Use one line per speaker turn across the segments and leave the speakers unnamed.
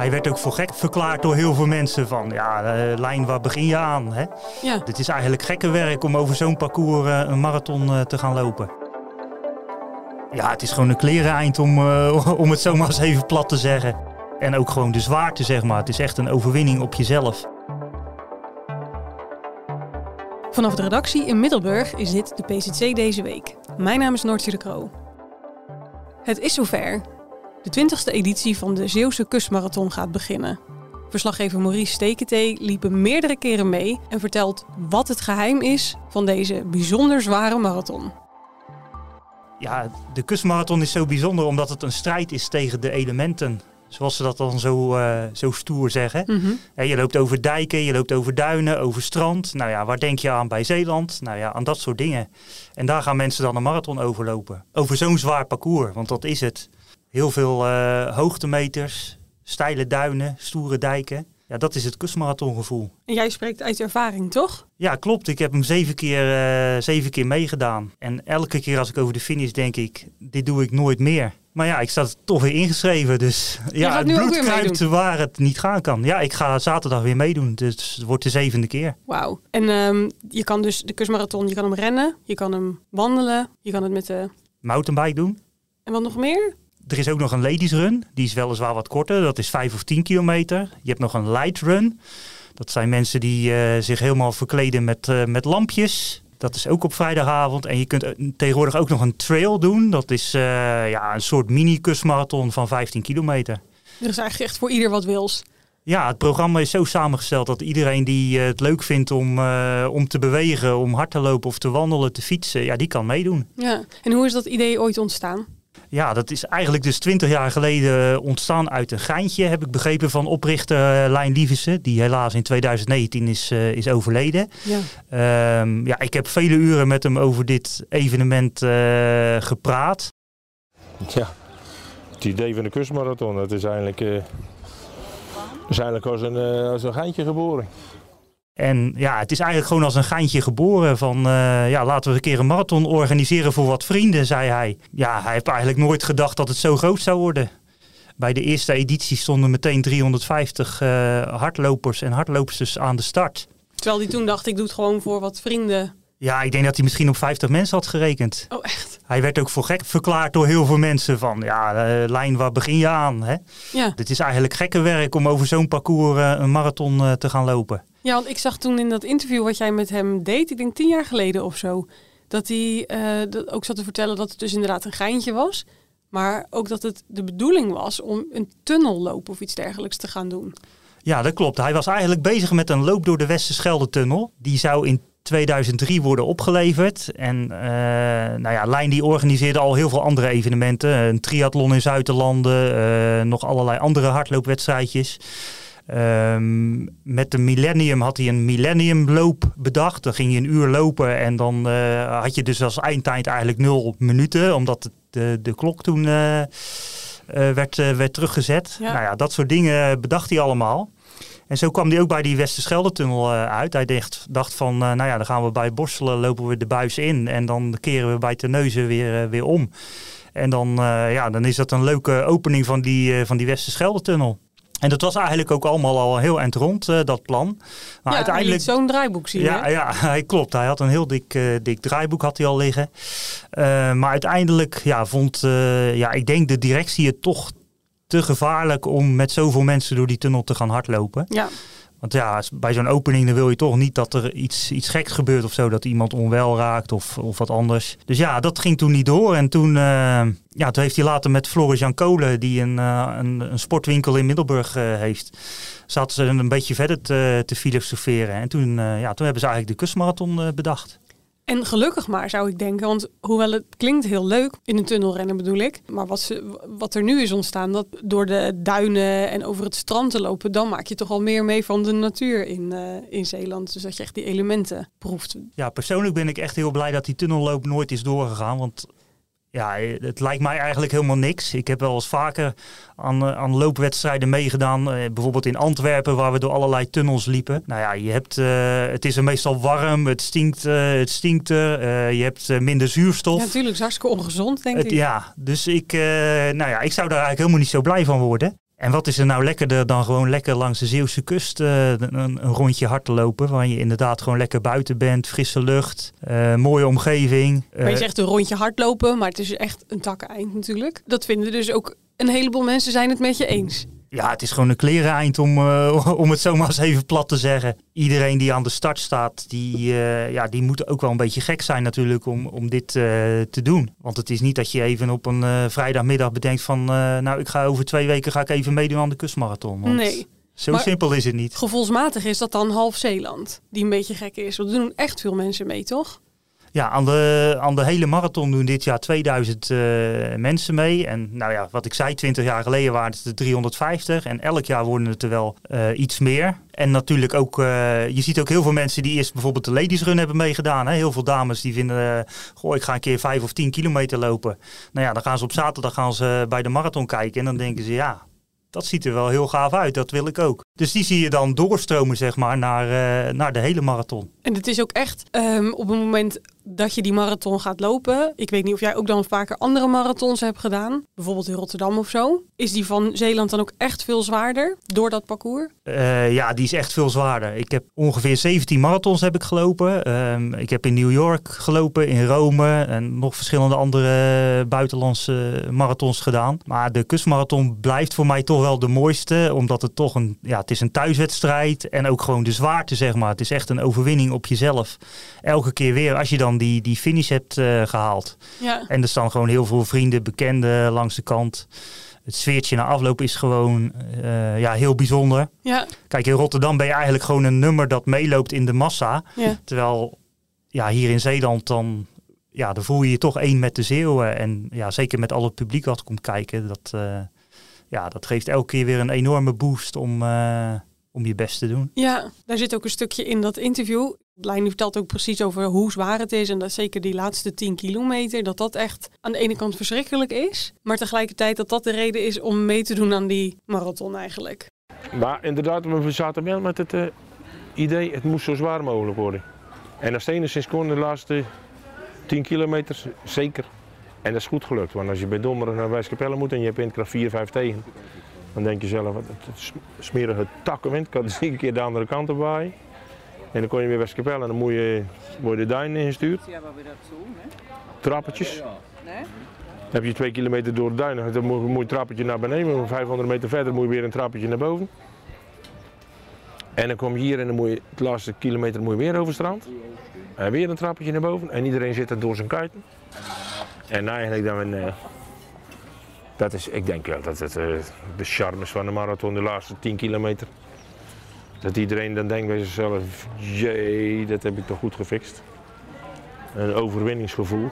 Hij werd ook voor gek verklaard door heel veel mensen van, ja, uh, Lijn, waar begin je aan? Hè?
Ja.
Dit is eigenlijk gekke werk om over zo'n parcours uh, een marathon uh, te gaan lopen. Ja, het is gewoon een kleren eind om, om het zomaar eens even plat te zeggen. En ook gewoon de zwaarte, zeg maar. Het is echt een overwinning op jezelf.
Vanaf de redactie in Middelburg is dit de PCC deze week. Mijn naam is Noortje de Kroo. Het is zover. De 20e editie van de Zeeuwse Kustmarathon gaat beginnen. Verslaggever Maurice Steketee liep er meerdere keren mee en vertelt wat het geheim is van deze bijzonder zware marathon.
Ja, de kustmarathon is zo bijzonder omdat het een strijd is tegen de elementen. Zoals ze dat dan zo, uh, zo stoer zeggen.
Mm -hmm.
ja, je loopt over dijken, je loopt over duinen, over strand. Nou ja, waar denk je aan bij Zeeland? Nou ja, aan dat soort dingen. En daar gaan mensen dan een marathon overlopen. Over zo'n zwaar parcours, want dat is het. Heel veel uh, hoogtemeters, steile duinen, stoere dijken. Ja, dat is het kustmarathongevoel.
En jij spreekt uit ervaring, toch?
Ja, klopt. Ik heb hem zeven keer, uh, zeven keer meegedaan. En elke keer als ik over de finish denk ik, dit doe ik nooit meer. Maar ja, ik sta er toch weer ingeschreven. Dus ja, het bloed kruipt waar het niet gaan kan. Ja, ik ga zaterdag weer meedoen. Dus het wordt de zevende keer.
Wauw. En um, je kan dus de kustmarathon, je kan hem rennen, je kan hem wandelen, je kan het met de...
Mountainbike doen.
En wat nog meer?
Er is ook nog een ladies run. Die is weliswaar wat korter. Dat is 5 of 10 kilometer. Je hebt nog een light run. Dat zijn mensen die uh, zich helemaal verkleden met, uh, met lampjes. Dat is ook op vrijdagavond. En je kunt tegenwoordig ook nog een trail doen. Dat is uh, ja, een soort mini-kustmarathon van 15 kilometer.
Er is eigenlijk echt voor ieder wat wils.
Ja, het programma is zo samengesteld dat iedereen die het leuk vindt om, uh, om te bewegen, om hard te lopen of te wandelen, te fietsen, ja, die kan meedoen.
Ja, en hoe is dat idee ooit ontstaan?
Ja, dat is eigenlijk dus twintig jaar geleden ontstaan uit een geintje, heb ik begrepen van oprichter Lijn Lievissen, die helaas in 2019 is, uh, is overleden.
Ja.
Um, ja, ik heb vele uren met hem over dit evenement uh, gepraat.
Ja, het idee van de kustmarathon, dat is eigenlijk, uh, is eigenlijk als, een, als een geintje geboren.
En ja, het is eigenlijk gewoon als een geintje geboren van uh, ja, laten we een keer een marathon organiseren voor wat vrienden, zei hij. Ja, hij heeft eigenlijk nooit gedacht dat het zo groot zou worden. Bij de eerste editie stonden meteen 350 uh, hardlopers en hardloopsters aan de start.
Terwijl hij toen dacht, ik doe het gewoon voor wat vrienden.
Ja, ik denk dat hij misschien op 50 mensen had gerekend.
Oh, echt?
Hij werd ook voor gek verklaard door heel veel mensen van, ja, uh, Lijn, waar begin je aan? Hè?
Ja.
Dit is eigenlijk gekke werk om over zo'n parcours uh, een marathon uh, te gaan lopen.
Ja, want ik zag toen in dat interview wat jij met hem deed, ik denk tien jaar geleden of zo, dat hij dat ook zat te vertellen dat het dus inderdaad een geintje was. Maar ook dat het de bedoeling was om een tunnelloop of iets dergelijks te gaan doen.
Ja, dat klopt. Hij was eigenlijk bezig met een loop door de Westerschelde-tunnel. Die zou in 2003 worden opgeleverd. En uh, nou ja, Lijn die organiseerde al heel veel andere evenementen. Een triathlon in Zuiderlanden, uh, nog allerlei andere hardloopwedstrijdjes. Um, met de Millennium had hij een Millenniumloop bedacht. Dan ging je een uur lopen en dan uh, had je dus als eindtijd eigenlijk nul minuten. Omdat de, de klok toen uh, uh, werd, werd teruggezet.
Ja.
Nou ja, dat soort dingen bedacht hij allemaal. En zo kwam hij ook bij die Westerschelde-tunnel uit. Hij dacht, dacht van, nou ja, dan gaan we bij Borselen, lopen we de buis in. En dan keren we bij Terneuzen weer, weer om. En dan, ja, dan is dat een leuke opening van die, van die Westerschelde-tunnel. En dat was eigenlijk ook allemaal al heel eind rond, uh, dat plan.
Maar ja, uiteindelijk zo'n draaiboek zien.
Ja,
hè?
ja, hij klopt. Hij had een heel dik, uh, dik draaiboek had hij al liggen. Uh, maar uiteindelijk ja, vond, ja, ik denk de directie het toch te gevaarlijk om met zoveel mensen door die tunnel te gaan hardlopen.
Ja.
Want ja, bij zo'n opening wil je toch niet dat er iets, iets geks gebeurt of zo. Dat iemand onwel raakt of, of wat anders. Dus ja, dat ging toen niet door. En toen, uh, ja, toen heeft hij later met Floris Jan Kolen, die een, uh, een, een, sportwinkel in Middelburg uh, heeft, zaten ze een beetje verder te, te filosoferen. En toen, ja, toen hebben ze eigenlijk de kustmarathon bedacht.
En gelukkig maar, zou ik denken. Want hoewel het klinkt heel leuk, in een tunnel rennen bedoel ik. Maar wat, ze, wat er nu is ontstaan, dat door de duinen en over het strand te lopen... dan maak je toch al meer mee van de natuur in, uh, in Zeeland. Dus dat je echt die elementen proeft.
Ja, persoonlijk ben ik echt heel blij dat die tunnelloop nooit is doorgegaan. Want ja, het lijkt mij eigenlijk helemaal niks. Ik heb wel eens vaker aan, eh, aan loopwedstrijden meegedaan. Eh, bijvoorbeeld in Antwerpen, waar we door allerlei tunnels liepen. Nou ja, je hebt, uh, het is er meestal warm, het stinkt, uh, het stinkt er. Uh, je hebt minder zuurstof.
Ja, natuurlijk. is hartstikke ongezond, denk
het,
ik.
Ja, dus ik, nou ja, ik zou daar eigenlijk helemaal niet zo blij van worden. En wat is er nou lekkerder dan gewoon lekker langs de Zeeuwse kust uh, een, een, rondje hard te lopen. Waar je inderdaad gewoon lekker buiten bent, frisse lucht, uh, mooie omgeving.
Maar je zegt een rondje hardlopen, maar het is echt een takkeneind natuurlijk. Dat vinden dus ook een heleboel mensen zijn het met je eens.
Ja, het is gewoon een klereneind om, uh, om het zomaar eens even plat te zeggen. Iedereen die aan de start staat, die, uh, ja, die moet ook wel een beetje gek zijn natuurlijk om, om dit uh, te doen. Want het is niet dat je even op een vrijdagmiddag bedenkt van... nou, ik ga over twee weken ga ik even meedoen aan de kustmarathon. Want
nee.
Zo maar simpel is het niet.
Gevoelsmatig is dat dan half Zeeland, die een beetje gek is. Want er doen echt veel mensen mee, toch?
Ja, aan de, aan de hele marathon doen dit jaar 2000 uh, mensen mee. En nou ja, wat ik zei, 20 jaar geleden waren het er 350. En elk jaar worden het er wel uh, iets meer. En natuurlijk ook, uh, je ziet ook heel veel mensen die eerst bijvoorbeeld de Ladies Run hebben meegedaan. Hè? Heel veel dames die vinden, goh, ik ga een keer 5 of 10 kilometer lopen. Nou ja, dan gaan ze op zaterdag gaan ze bij de marathon kijken. En dan denken ze, ja, dat ziet er wel heel gaaf uit. Dat wil ik ook. Dus die zie je dan doorstromen, zeg maar, naar, naar de hele marathon.
En het is ook echt um, op het moment dat je die marathon gaat lopen. Ik weet niet of jij ook dan vaker andere marathons hebt gedaan. Bijvoorbeeld in Rotterdam of zo. Is die van Zeeland dan ook echt veel zwaarder door dat parcours?
Uh, ja, die is echt veel zwaarder. Ik heb ongeveer 17 marathons heb ik gelopen. Um, ik heb in New York gelopen, in Rome en nog verschillende andere buitenlandse marathons gedaan. Maar de kustmarathon blijft voor mij toch wel de mooiste. Omdat het toch een, ja, het is een thuiswedstrijd. En ook gewoon de zwaarte, zeg maar. Het is echt een overwinning op jezelf. Elke keer weer als je dan die, die finish hebt uh, gehaald.
Ja.
En er staan gewoon heel veel vrienden, bekenden langs de kant. Het sfeertje na afloop is gewoon uh, ja, heel bijzonder.
Ja.
Kijk, in Rotterdam ben je eigenlijk gewoon een nummer dat meeloopt in de massa.
Ja.
Terwijl ja, hier in Zeeland dan, ja, dan voel je je toch één met de Zeeuwen. En ja, zeker met al het publiek wat komt kijken. Dat, uh, ja, dat geeft elke keer weer een enorme boost om, uh, om je best te doen.
Ja, daar zit ook een stukje in dat interview. Lijn vertelt ook precies over hoe zwaar het is. En dat zeker die laatste 10 kilometer, dat dat echt aan de ene kant verschrikkelijk is. Maar tegelijkertijd dat dat de reden is om mee te doen aan die marathon eigenlijk.
Maar inderdaad, we zaten wel met het uh, idee, het moest zo zwaar mogelijk worden. En het enigszins kon de laatste 10 kilometer, zeker. En dat is goed gelukt, want als je bij Dommeren naar Wijskapelle moet en je hebt windkracht 4, 5 tegen, dan denk je zelf, het smerige takkenwind kan dus een keer de andere kant op. En dan kon je weer Westkapelle en dan moet je, word je de duinen ingestuurd. Trappetjes. Dan heb je twee kilometer door de duinen, dan moet je een trappetje naar beneden. 500 meter verder moet je weer een trappetje naar boven. En dan kom je hier en dan moet je, de laatste kilometer moet je weer over het strand. En weer een trappetje naar boven. En iedereen zit er door zijn kuiten. En eigenlijk dan, uh, dat is, ik denk wel dat het uh, de charmes van de marathon, de laatste 10 kilometer. Dat iedereen dan denkt bij zichzelf, jee, dat heb ik toch goed gefixt. Een overwinningsgevoel,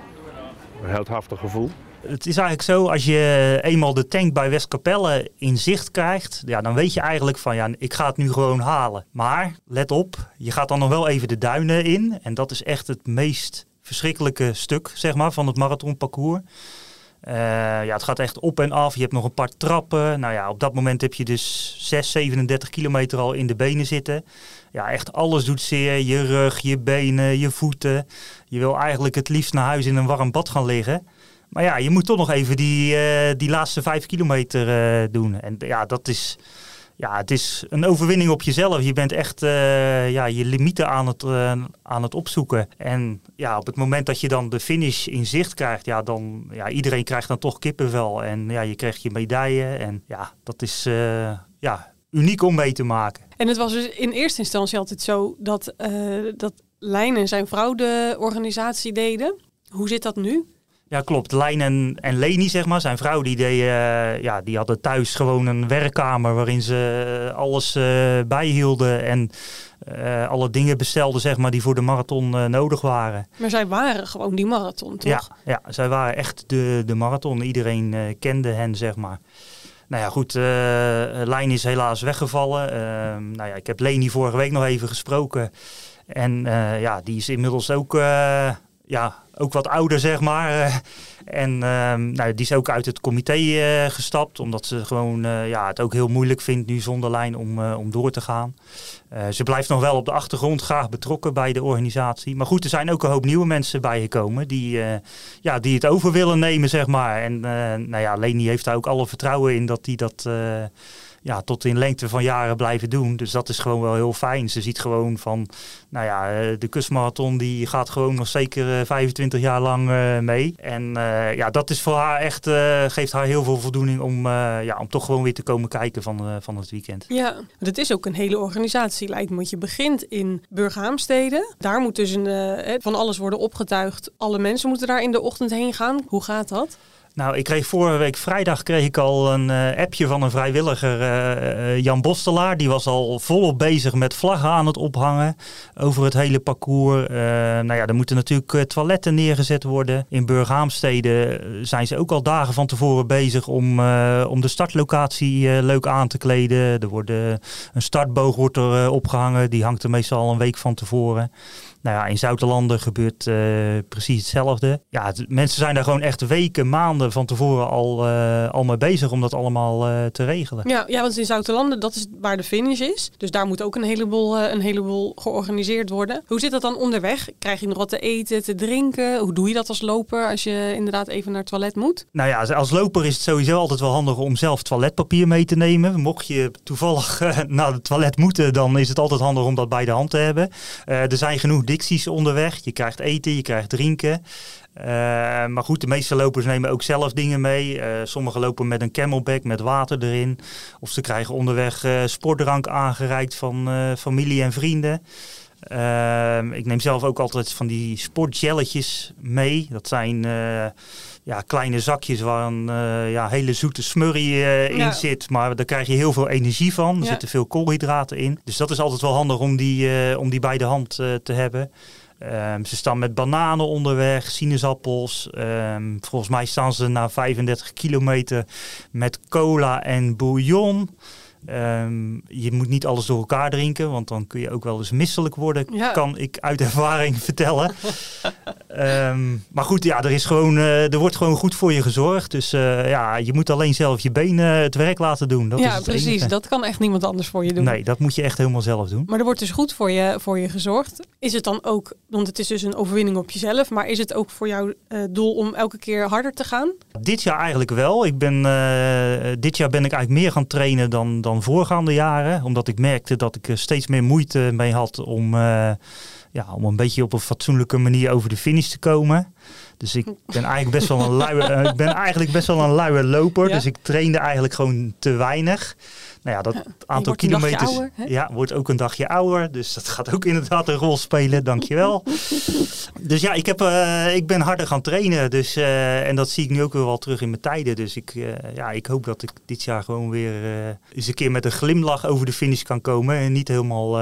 een heldhaftig gevoel.
Het is eigenlijk zo, als je eenmaal de tank bij Westkapelle in zicht krijgt, ja, dan weet je eigenlijk van, ja, ik ga het nu gewoon halen. Maar, let op, je gaat dan nog wel even de duinen in. En dat is echt het meest verschrikkelijke stuk, zeg maar, van het marathonparcours. Uh, ja, het gaat echt op en af. Je hebt nog een paar trappen. Nou ja, op dat moment heb je dus 6, 37 kilometer al in de benen zitten. Ja, echt alles doet zeer. Je rug, je benen, je voeten. Je wil eigenlijk het liefst naar huis in een warm bad gaan liggen. Maar ja, je moet toch nog even die, uh, die laatste vijf kilometer uh, doen. En ja, dat is ja, het is een overwinning op jezelf. Je bent echt uh, ja, je limieten aan het, uh, aan het opzoeken. En ja, op het moment dat je dan de finish in zicht krijgt, ja, dan ja, iedereen krijgt dan toch kippenvel. En ja, je krijgt je medaille. En ja, dat is uh, ja, uniek om mee te maken.
En het was dus in eerste instantie altijd zo dat, dat Lijn en zijn vrouw de organisatie deden. Hoe zit dat nu?
Ja, klopt. Lijn en, en Leni, zeg maar, zijn vrouw, die, deed, uh, ja, die hadden thuis gewoon een werkkamer waarin ze alles uh, bijhielden. En eh, alle dingen bestelde zeg maar, die voor de marathon eh, nodig waren.
Maar zij waren gewoon die marathon, toch?
Ja, ja, zij waren echt de, de marathon. Iedereen eh, kende hen, zeg maar. Nou ja, goed, eh Lijn is helaas weggevallen. Ehm, nou ja, ik heb Leni vorige week nog even gesproken. En eh, ja, die is inmiddels ook, eh, ja, ook wat ouder, zeg maar. Eh, en ehm, nou, die is ook uit het comité eh, gestapt, omdat ze gewoon eh, ja, het ook heel moeilijk vindt nu zonder lijn om, om door te gaan. Ze blijft nog wel op de achtergrond graag betrokken bij de organisatie. Maar goed, er zijn ook een hoop nieuwe mensen bijgekomen die, ja, die het over willen nemen, zeg maar. En nou ja, Leni heeft daar ook alle vertrouwen in dat die dat ja, tot in lengte van jaren blijven doen. Dus dat is gewoon wel heel fijn. Ze ziet gewoon van, nou ja, eh, de kustmarathon die gaat gewoon nog zeker eh, 25 jaar lang eh, mee. En eh, ja, dat is voor haar echt, eh, geeft haar heel veel voldoening om, eh, ja, om toch gewoon weer te komen kijken van, eh, van het weekend.
Ja, het is ook een hele organisatie, lijkt me. Want je begint in Burghaamstede. Daar moet dus een, eh, van alles worden opgetuigd. Alle mensen moeten daar in de ochtend heen gaan. Hoe gaat dat?
Nou, ik kreeg vorige week vrijdag kreeg ik al een eh, appje van een vrijwilliger, eh, eh, Jan Bostelaar. Die was al volop bezig met vlaggen aan het ophangen over het hele parcours. Eh, nou ja, er moeten natuurlijk toiletten neergezet worden. In Burghaamstede zijn ze ook al dagen van tevoren bezig om, om de startlocatie leuk aan te kleden. Er wordt, eh, een startboog wordt er eh, opgehangen, die hangt er meestal al een week van tevoren. Nou ja, in Zoutelanden gebeurt precies hetzelfde. Ja, mensen zijn daar gewoon echt weken, maanden van tevoren al, eh, al mee bezig om dat allemaal eh, te regelen.
Ja, ja, want in Zoutelanden, dat is waar de finish is. Dus daar moet ook een heleboel, eh, een heleboel georganiseerd worden. Hoe zit dat dan onderweg? Krijg je nog wat te eten, te drinken? Hoe doe je dat als loper als je inderdaad even naar het toilet moet?
Nou ja, als loper is het sowieso altijd wel handig om zelf toiletpapier mee te nemen. Mocht je toevallig naar het toilet moeten, dan is het altijd handig om dat bij de hand te hebben. Er zijn genoeg dicties onderweg. Je krijgt eten, je krijgt drinken. Eh, maar goed, de meeste lopers nemen ook zelf dingen mee. Eh, sommigen lopen met een camelback met water erin. Of ze krijgen onderweg eh, sportdrank aangereikt van familie en vrienden. Ehm, ik neem zelf ook altijd van die sportjelletjes mee. Dat zijn ja, kleine zakjes waar een ja, hele zoete smurrie in
Ja.
zit. Maar daar krijg je heel veel energie van. Er
Ja.
zitten veel koolhydraten in. Dus dat is altijd wel handig om die, om die bij de hand te hebben. Ehm, ze staan met bananen onderweg, sinaasappels. Ehm, volgens mij staan ze na 35 kilometer met cola en bouillon. Ehm, je moet niet alles door elkaar drinken, want dan kun je ook wel eens misselijk worden,
Ja.
kan ik uit ervaring vertellen. Ehm, maar goed, ja, er, is gewoon, eh, er wordt gewoon goed voor je gezorgd. Dus eh, ja, je moet alleen zelf je benen het werk laten doen. Dat is
ja,
het
precies.
enige.
Dat kan echt niemand anders voor je doen.
Nee, dat moet je echt helemaal zelf doen.
Maar er wordt dus goed voor je, voor je gezorgd. Is het dan ook, want het is dus een overwinning op jezelf, maar is het ook voor jou eh, doel om elke keer harder te gaan?
Dit jaar eigenlijk wel. Ik ben, eh, dit jaar ben ik eigenlijk meer gaan trainen dan, dan voorgaande jaren. Omdat ik merkte dat ik er steeds meer moeite mee had om, eh, ja, om een beetje op een fatsoenlijke manier over de finish te komen. Dus ik ben eigenlijk best wel een luie, eh, ik ben eigenlijk best wel een luie loper.
Ja.
Dus ik trainde eigenlijk gewoon te weinig. Nou ja, dat aantal kilometers
ouder,
ja, wordt ook een dagje ouder. Dus dat gaat ook inderdaad een rol spelen. Dankjewel. dus ja, ik, heb, eh, ik ben harder gaan trainen. Dus, eh, en dat zie ik nu ook weer wel terug in mijn tijden. Dus ik, eh, ja, ik hoop dat ik dit jaar gewoon weer eens een keer met een glimlach over de finish kan komen. En niet helemaal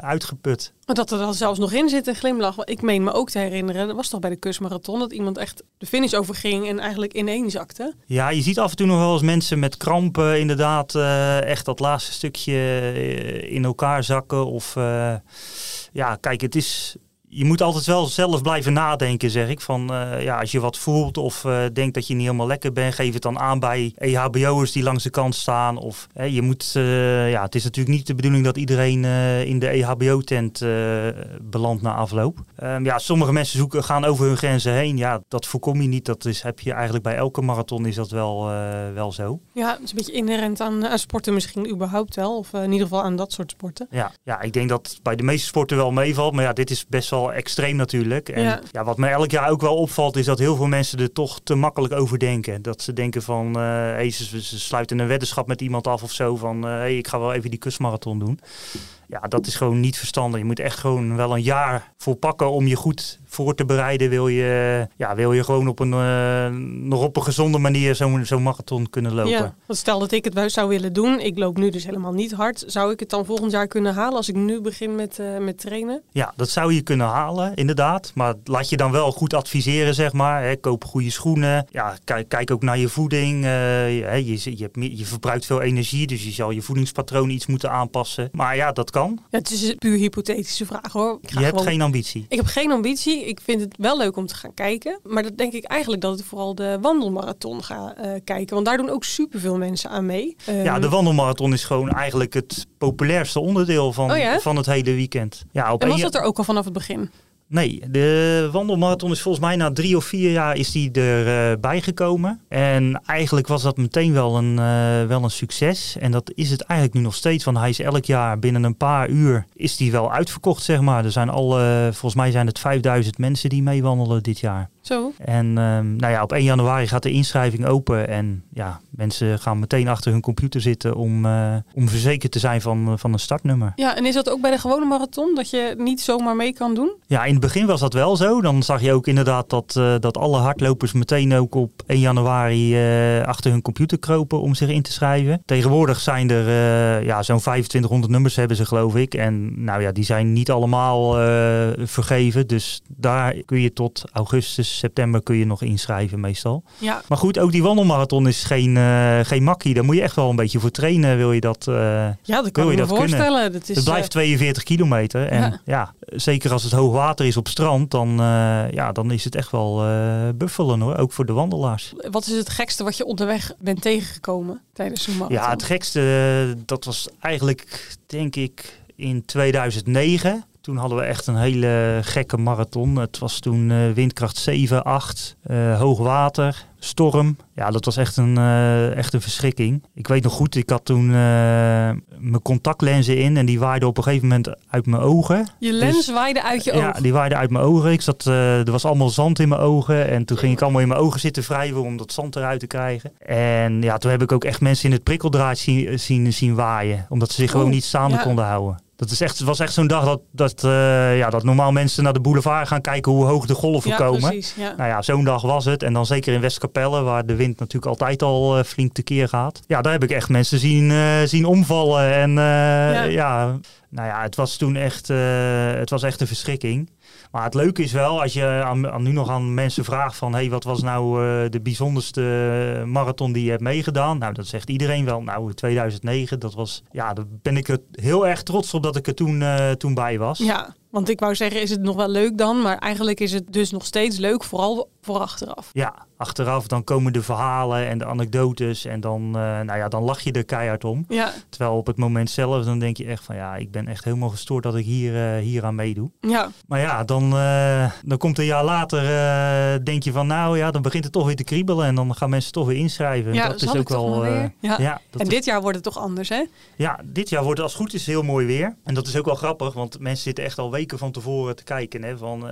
uitgeput.
Maar dat er dan zelfs nog in zit een glimlach. Ik meen me ook te herinneren, dat was toch bij de kustmarathon, dat iemand echt de finish overging en eigenlijk ineenzakte.
Ja, je ziet af en toe nog wel eens mensen met krampen inderdaad echt dat laatste stukje eh, in elkaar zakken. Of eh, ja, kijk, het is. Je moet altijd wel zelf blijven nadenken, zeg ik. Van eh, ja, als je wat voelt of eh, denkt dat je niet helemaal lekker bent, geef het dan aan bij EHBO'ers die langs de kant staan. Of hè, je moet, eh, ja, het is natuurlijk niet de bedoeling dat iedereen in de EHBO-tent eh, belandt na afloop. Ehm, ja, sommige mensen zoeken, gaan over hun grenzen heen. Ja, dat voorkom je niet. Dat is, heb je eigenlijk bij elke marathon is dat wel, wel zo.
Ja, het is een beetje inherent aan, aan sporten misschien überhaupt wel. Of in ieder geval aan dat soort sporten.
Ja, ja, ik denk dat bij de meeste sporten wel meevalt. Maar ja, dit is best wel extreem natuurlijk. En
Ja.
ja. wat mij elk jaar ook wel opvalt, is dat heel veel mensen er toch te makkelijk over denken. Dat ze denken van, eh hey, ze, ze sluiten een weddenschap met iemand af of zo. Van, eh, hey, ik ga wel even die kustmarathon doen. Ja, dat is gewoon niet verstandig. Je moet echt gewoon wel een jaar voor pakken om je goed voor te bereiden. Wil je, ja, wil je gewoon op een, uh, nog op een gezonde manier zo'n zo marathon kunnen lopen. Ja,
want stel dat ik het zou willen doen. Ik loop nu dus helemaal niet hard. Zou ik het dan volgend jaar kunnen halen als ik nu begin met, uh, met trainen?
Ja, dat zou je kunnen halen, inderdaad. Maar laat je dan wel goed adviseren, zeg maar. Hè. Koop goede schoenen. Ja, kijk, kijk ook naar je voeding. Uh, je, je, je, je verbruikt veel energie, dus je zal je voedingspatroon iets moeten aanpassen. Maar ja, dat kan.
Ja, het is een puur hypothetische vraag hoor.
je hebt geen ambitie.
Ik heb geen ambitie. Ik vind het wel leuk om te gaan kijken. Maar dat denk ik eigenlijk dat ik vooral de wandelmarathon ga uh, kijken. Want daar doen ook superveel mensen aan mee.
ja, de ehm, wandelmarathon is gewoon eigenlijk het populairste onderdeel van, oh van het hele weekend. Ja,
op en was dat er ook al vanaf het begin?
Nee, de wandelmarathon is volgens mij na drie of vier jaar is die erbij uh, gekomen. En eigenlijk was dat meteen wel een, uh, wel een succes. En dat is het eigenlijk nu nog steeds. Want hij is elk jaar binnen een paar uur is die wel uitverkocht, zeg maar. Er zijn al, volgens mij zijn het 5000 mensen die meewandelen dit jaar.
Zo.
En um, nou ja, op 1 januari gaat de inschrijving open. En ja, mensen gaan meteen achter hun computer zitten om, uh, om verzekerd te zijn van, van een startnummer.
Ja, en is dat ook bij de gewone marathon dat je niet zomaar mee kan doen?
Ja, in het begin was dat wel zo. Dan zag je ook inderdaad dat, uh, dat alle hardlopers meteen ook op 1 januari uh, achter hun computer kropen om zich in te schrijven. Tegenwoordig zijn er ja, zo'n 2500 nummers hebben ze geloof ik. En nou ja, die zijn niet allemaal vergeven. Dus daar kun je tot augustus september kun je nog inschrijven meestal.
Ja.
Maar goed, ook die wandelmarathon is geen, uh, geen makkie. Daar moet je echt wel een beetje voor trainen, wil je dat uh,
Ja, dat kan wil je, me dat voorstellen.
Dat is, het blijft 42 eh, kilometer. En ja. ja. zeker als het hoog water is op strand, dan, ja, dan is het echt wel buffelen hoor. Ook voor de wandelaars.
Wat is het gekste wat je onderweg bent tegengekomen tijdens zo'n marathon?
Ja, het gekste, dat was eigenlijk, denk ik, in 2009. Toen hadden we echt een hele gekke marathon. Het was toen uh, windkracht 7, 8, uh, hoog water, storm. Ja, dat was echt een, uh, echt een verschrikking. Ik weet nog goed, ik had toen mijn contactlenzen in en die waaiden op een gegeven moment uit mijn ogen.
Je lens dus, waaide uit je ogen?
Ja, die waaide uit mijn ogen. Ik zat, er was allemaal zand in mijn ogen en toen ging ik allemaal in mijn ogen zitten wrijven om dat zand eruit te krijgen. En ja, toen heb ik ook echt mensen in het prikkeldraad zien, zien, zien waaien, omdat ze zich gewoon niet ja. konden houden. Dat is echt, was echt zo'n dag dat, dat, uh, ja, dat normaal mensen naar de boulevard gaan kijken hoe hoog de golven
ja,
komen.
Precies, ja.
Nou ja, zo'n dag was het. En dan zeker in Westkapelle, waar de wind natuurlijk altijd al uh, flink tekeer gaat. Ja, daar heb ik echt mensen zien, uh, zien omvallen. En ja. ja. nou ja, het was toen echt, het was echt een verschrikking. Maar het leuke is wel, als je aan, nu nog aan mensen vraagt van... hey, wat was nou uh, de bijzonderste marathon die je hebt meegedaan? Nou, dat zegt iedereen wel. Nou, 2009, dat was... Ja, daar ben ik er heel erg trots op dat ik er toen, uh, toen bij was.
Ja, want ik wou zeggen, is het nog wel leuk dan? Maar eigenlijk is het dus nog steeds leuk, vooral voor achteraf.
Ja, achteraf dan komen de verhalen en de anekdotes en dan, uh, nou ja, dan lach je er keihard om.
Ja.
Terwijl op het moment zelf dan denk je echt van ja, ik ben echt helemaal gestoord dat ik hier, uh, hier aan meedoe.
Ja.
Maar ja, dan, uh, dan komt een jaar later, denk je van nou ja, dan begint het toch weer te kriebelen en dan gaan mensen toch weer inschrijven.
Ja,
dat
is ook wel.
ja.
ja en dit jaar wordt het toch anders, hè?
Ja, dit jaar wordt het als het goed is heel mooi weer. En dat is ook wel grappig, want mensen zitten echt al weken van tevoren te kijken. Hè, van,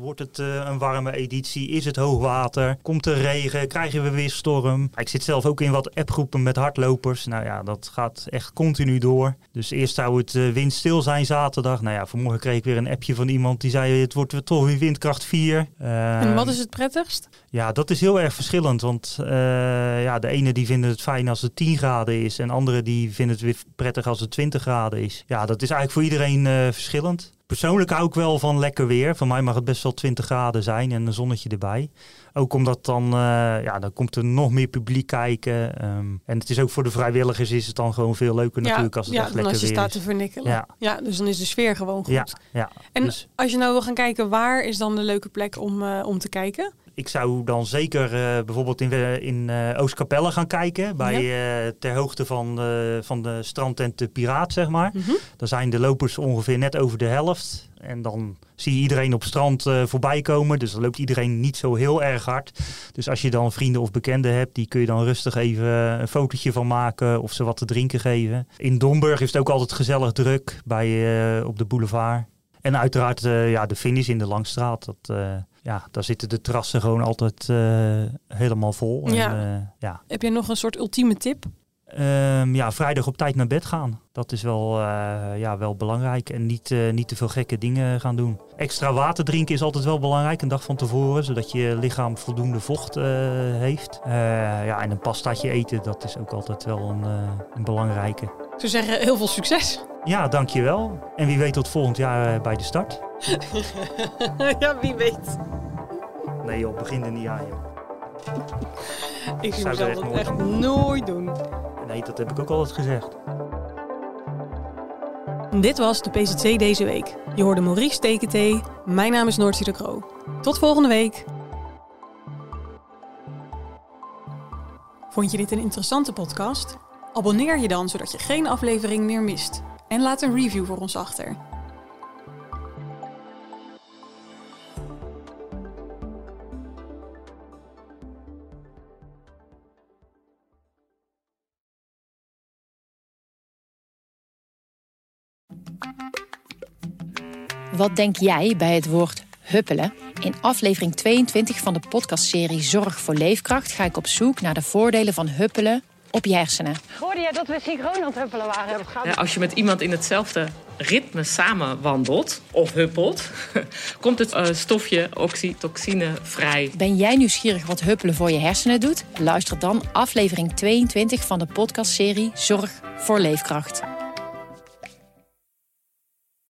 wordt het een warme editie? Is het hoogwater? Komt er regen? Krijgen we weer storm? Ik zit zelf ook in wat appgroepen met hardlopers. Nou ja, dat gaat echt continu door. Dus eerst zou het uh, windstil zijn zaterdag. Nou ja, vanmorgen kreeg ik weer een appje van iemand die zei het wordt toch weer windkracht 4.
Uh, en wat is het prettigst?
Ja, dat is heel erg verschillend. Want uh, ja, de ene die vinden het fijn als het 10 graden is. En andere die vinden het weer prettig als het 20 graden is. Ja, dat is eigenlijk voor iedereen verschillend. Persoonlijk hou ik wel van lekker weer. Voor mij mag het best wel 20 graden zijn en een zonnetje erbij. Ook omdat dan, uh, ja, dan komt er nog meer publiek kijken. Um, en het is ook voor de vrijwilligers is het dan gewoon veel leuker ja, natuurlijk als het
ja,
echt lekker
als je
weer
staat
is.
te vernikkelen.
Ja.
ja, dus dan is de sfeer gewoon goed.
Ja, ja.
En
dus,
als je nou wil gaan kijken, waar is dan de leuke plek om, om te kijken?
Ik zou dan zeker uh, bijvoorbeeld in, in uh, Oostkapelle gaan kijken. Bij, ja. ter hoogte van, de, van de strandtent de Piraat, zeg maar.
Mm -hmm.
Dan zijn de lopers ongeveer net over de helft. En dan zie je iedereen op strand voorbij komen. Dus dan loopt iedereen niet zo heel erg hard. Dus als je dan vrienden of bekenden hebt, die kun je dan rustig even een fotootje van maken. Of ze wat te drinken geven. In Domburg is het ook altijd gezellig druk bij, op de boulevard. En uiteraard ja, de finish in de Langstraat. Dat, ja, daar zitten de terrassen gewoon altijd uh, helemaal vol.
Ja.
En, uh, ja.
Heb je nog een soort ultieme tip?
Ehm, ja, vrijdag op tijd naar bed gaan. Dat is wel, eh, ja, wel belangrijk. En niet, eh, niet te veel gekke dingen gaan doen. Extra water drinken is altijd wel belangrijk, een dag van tevoren. Zodat je lichaam voldoende vocht eh, heeft. ja, en een pastaatje eten, dat is ook altijd wel een, een belangrijke.
Ze zeggen heel veel succes.
Ja, dankjewel. En wie weet tot volgend jaar bij de start.
ja, wie weet.
Nee joh, begin er niet aan joh.
Ik zou dat echt nooit doen.
Nee, dat heb ik ook altijd gezegd.
Dit was de PZC deze week. Je hoorde Maurice TKT. Mijn naam is Noortje de Kroo. Tot volgende week. Vond je dit een interessante podcast? Abonneer je dan zodat je geen aflevering meer mist. En laat een review voor ons achter.
Wat denk jij bij het woord huppelen? In aflevering 22 van de podcastserie Zorg voor Leefkracht ga ik op zoek naar de voordelen van huppelen op je hersenen.
Hoorde jij dat we synchroon aan het huppelen waren?
Ja, als je met iemand in hetzelfde ritme samen wandelt of huppelt, komt het uh, stofje oxytocine vrij.
Ben jij nieuwsgierig wat huppelen voor je hersenen doet? Luister dan aflevering 22 van de podcastserie Zorg voor Leefkracht.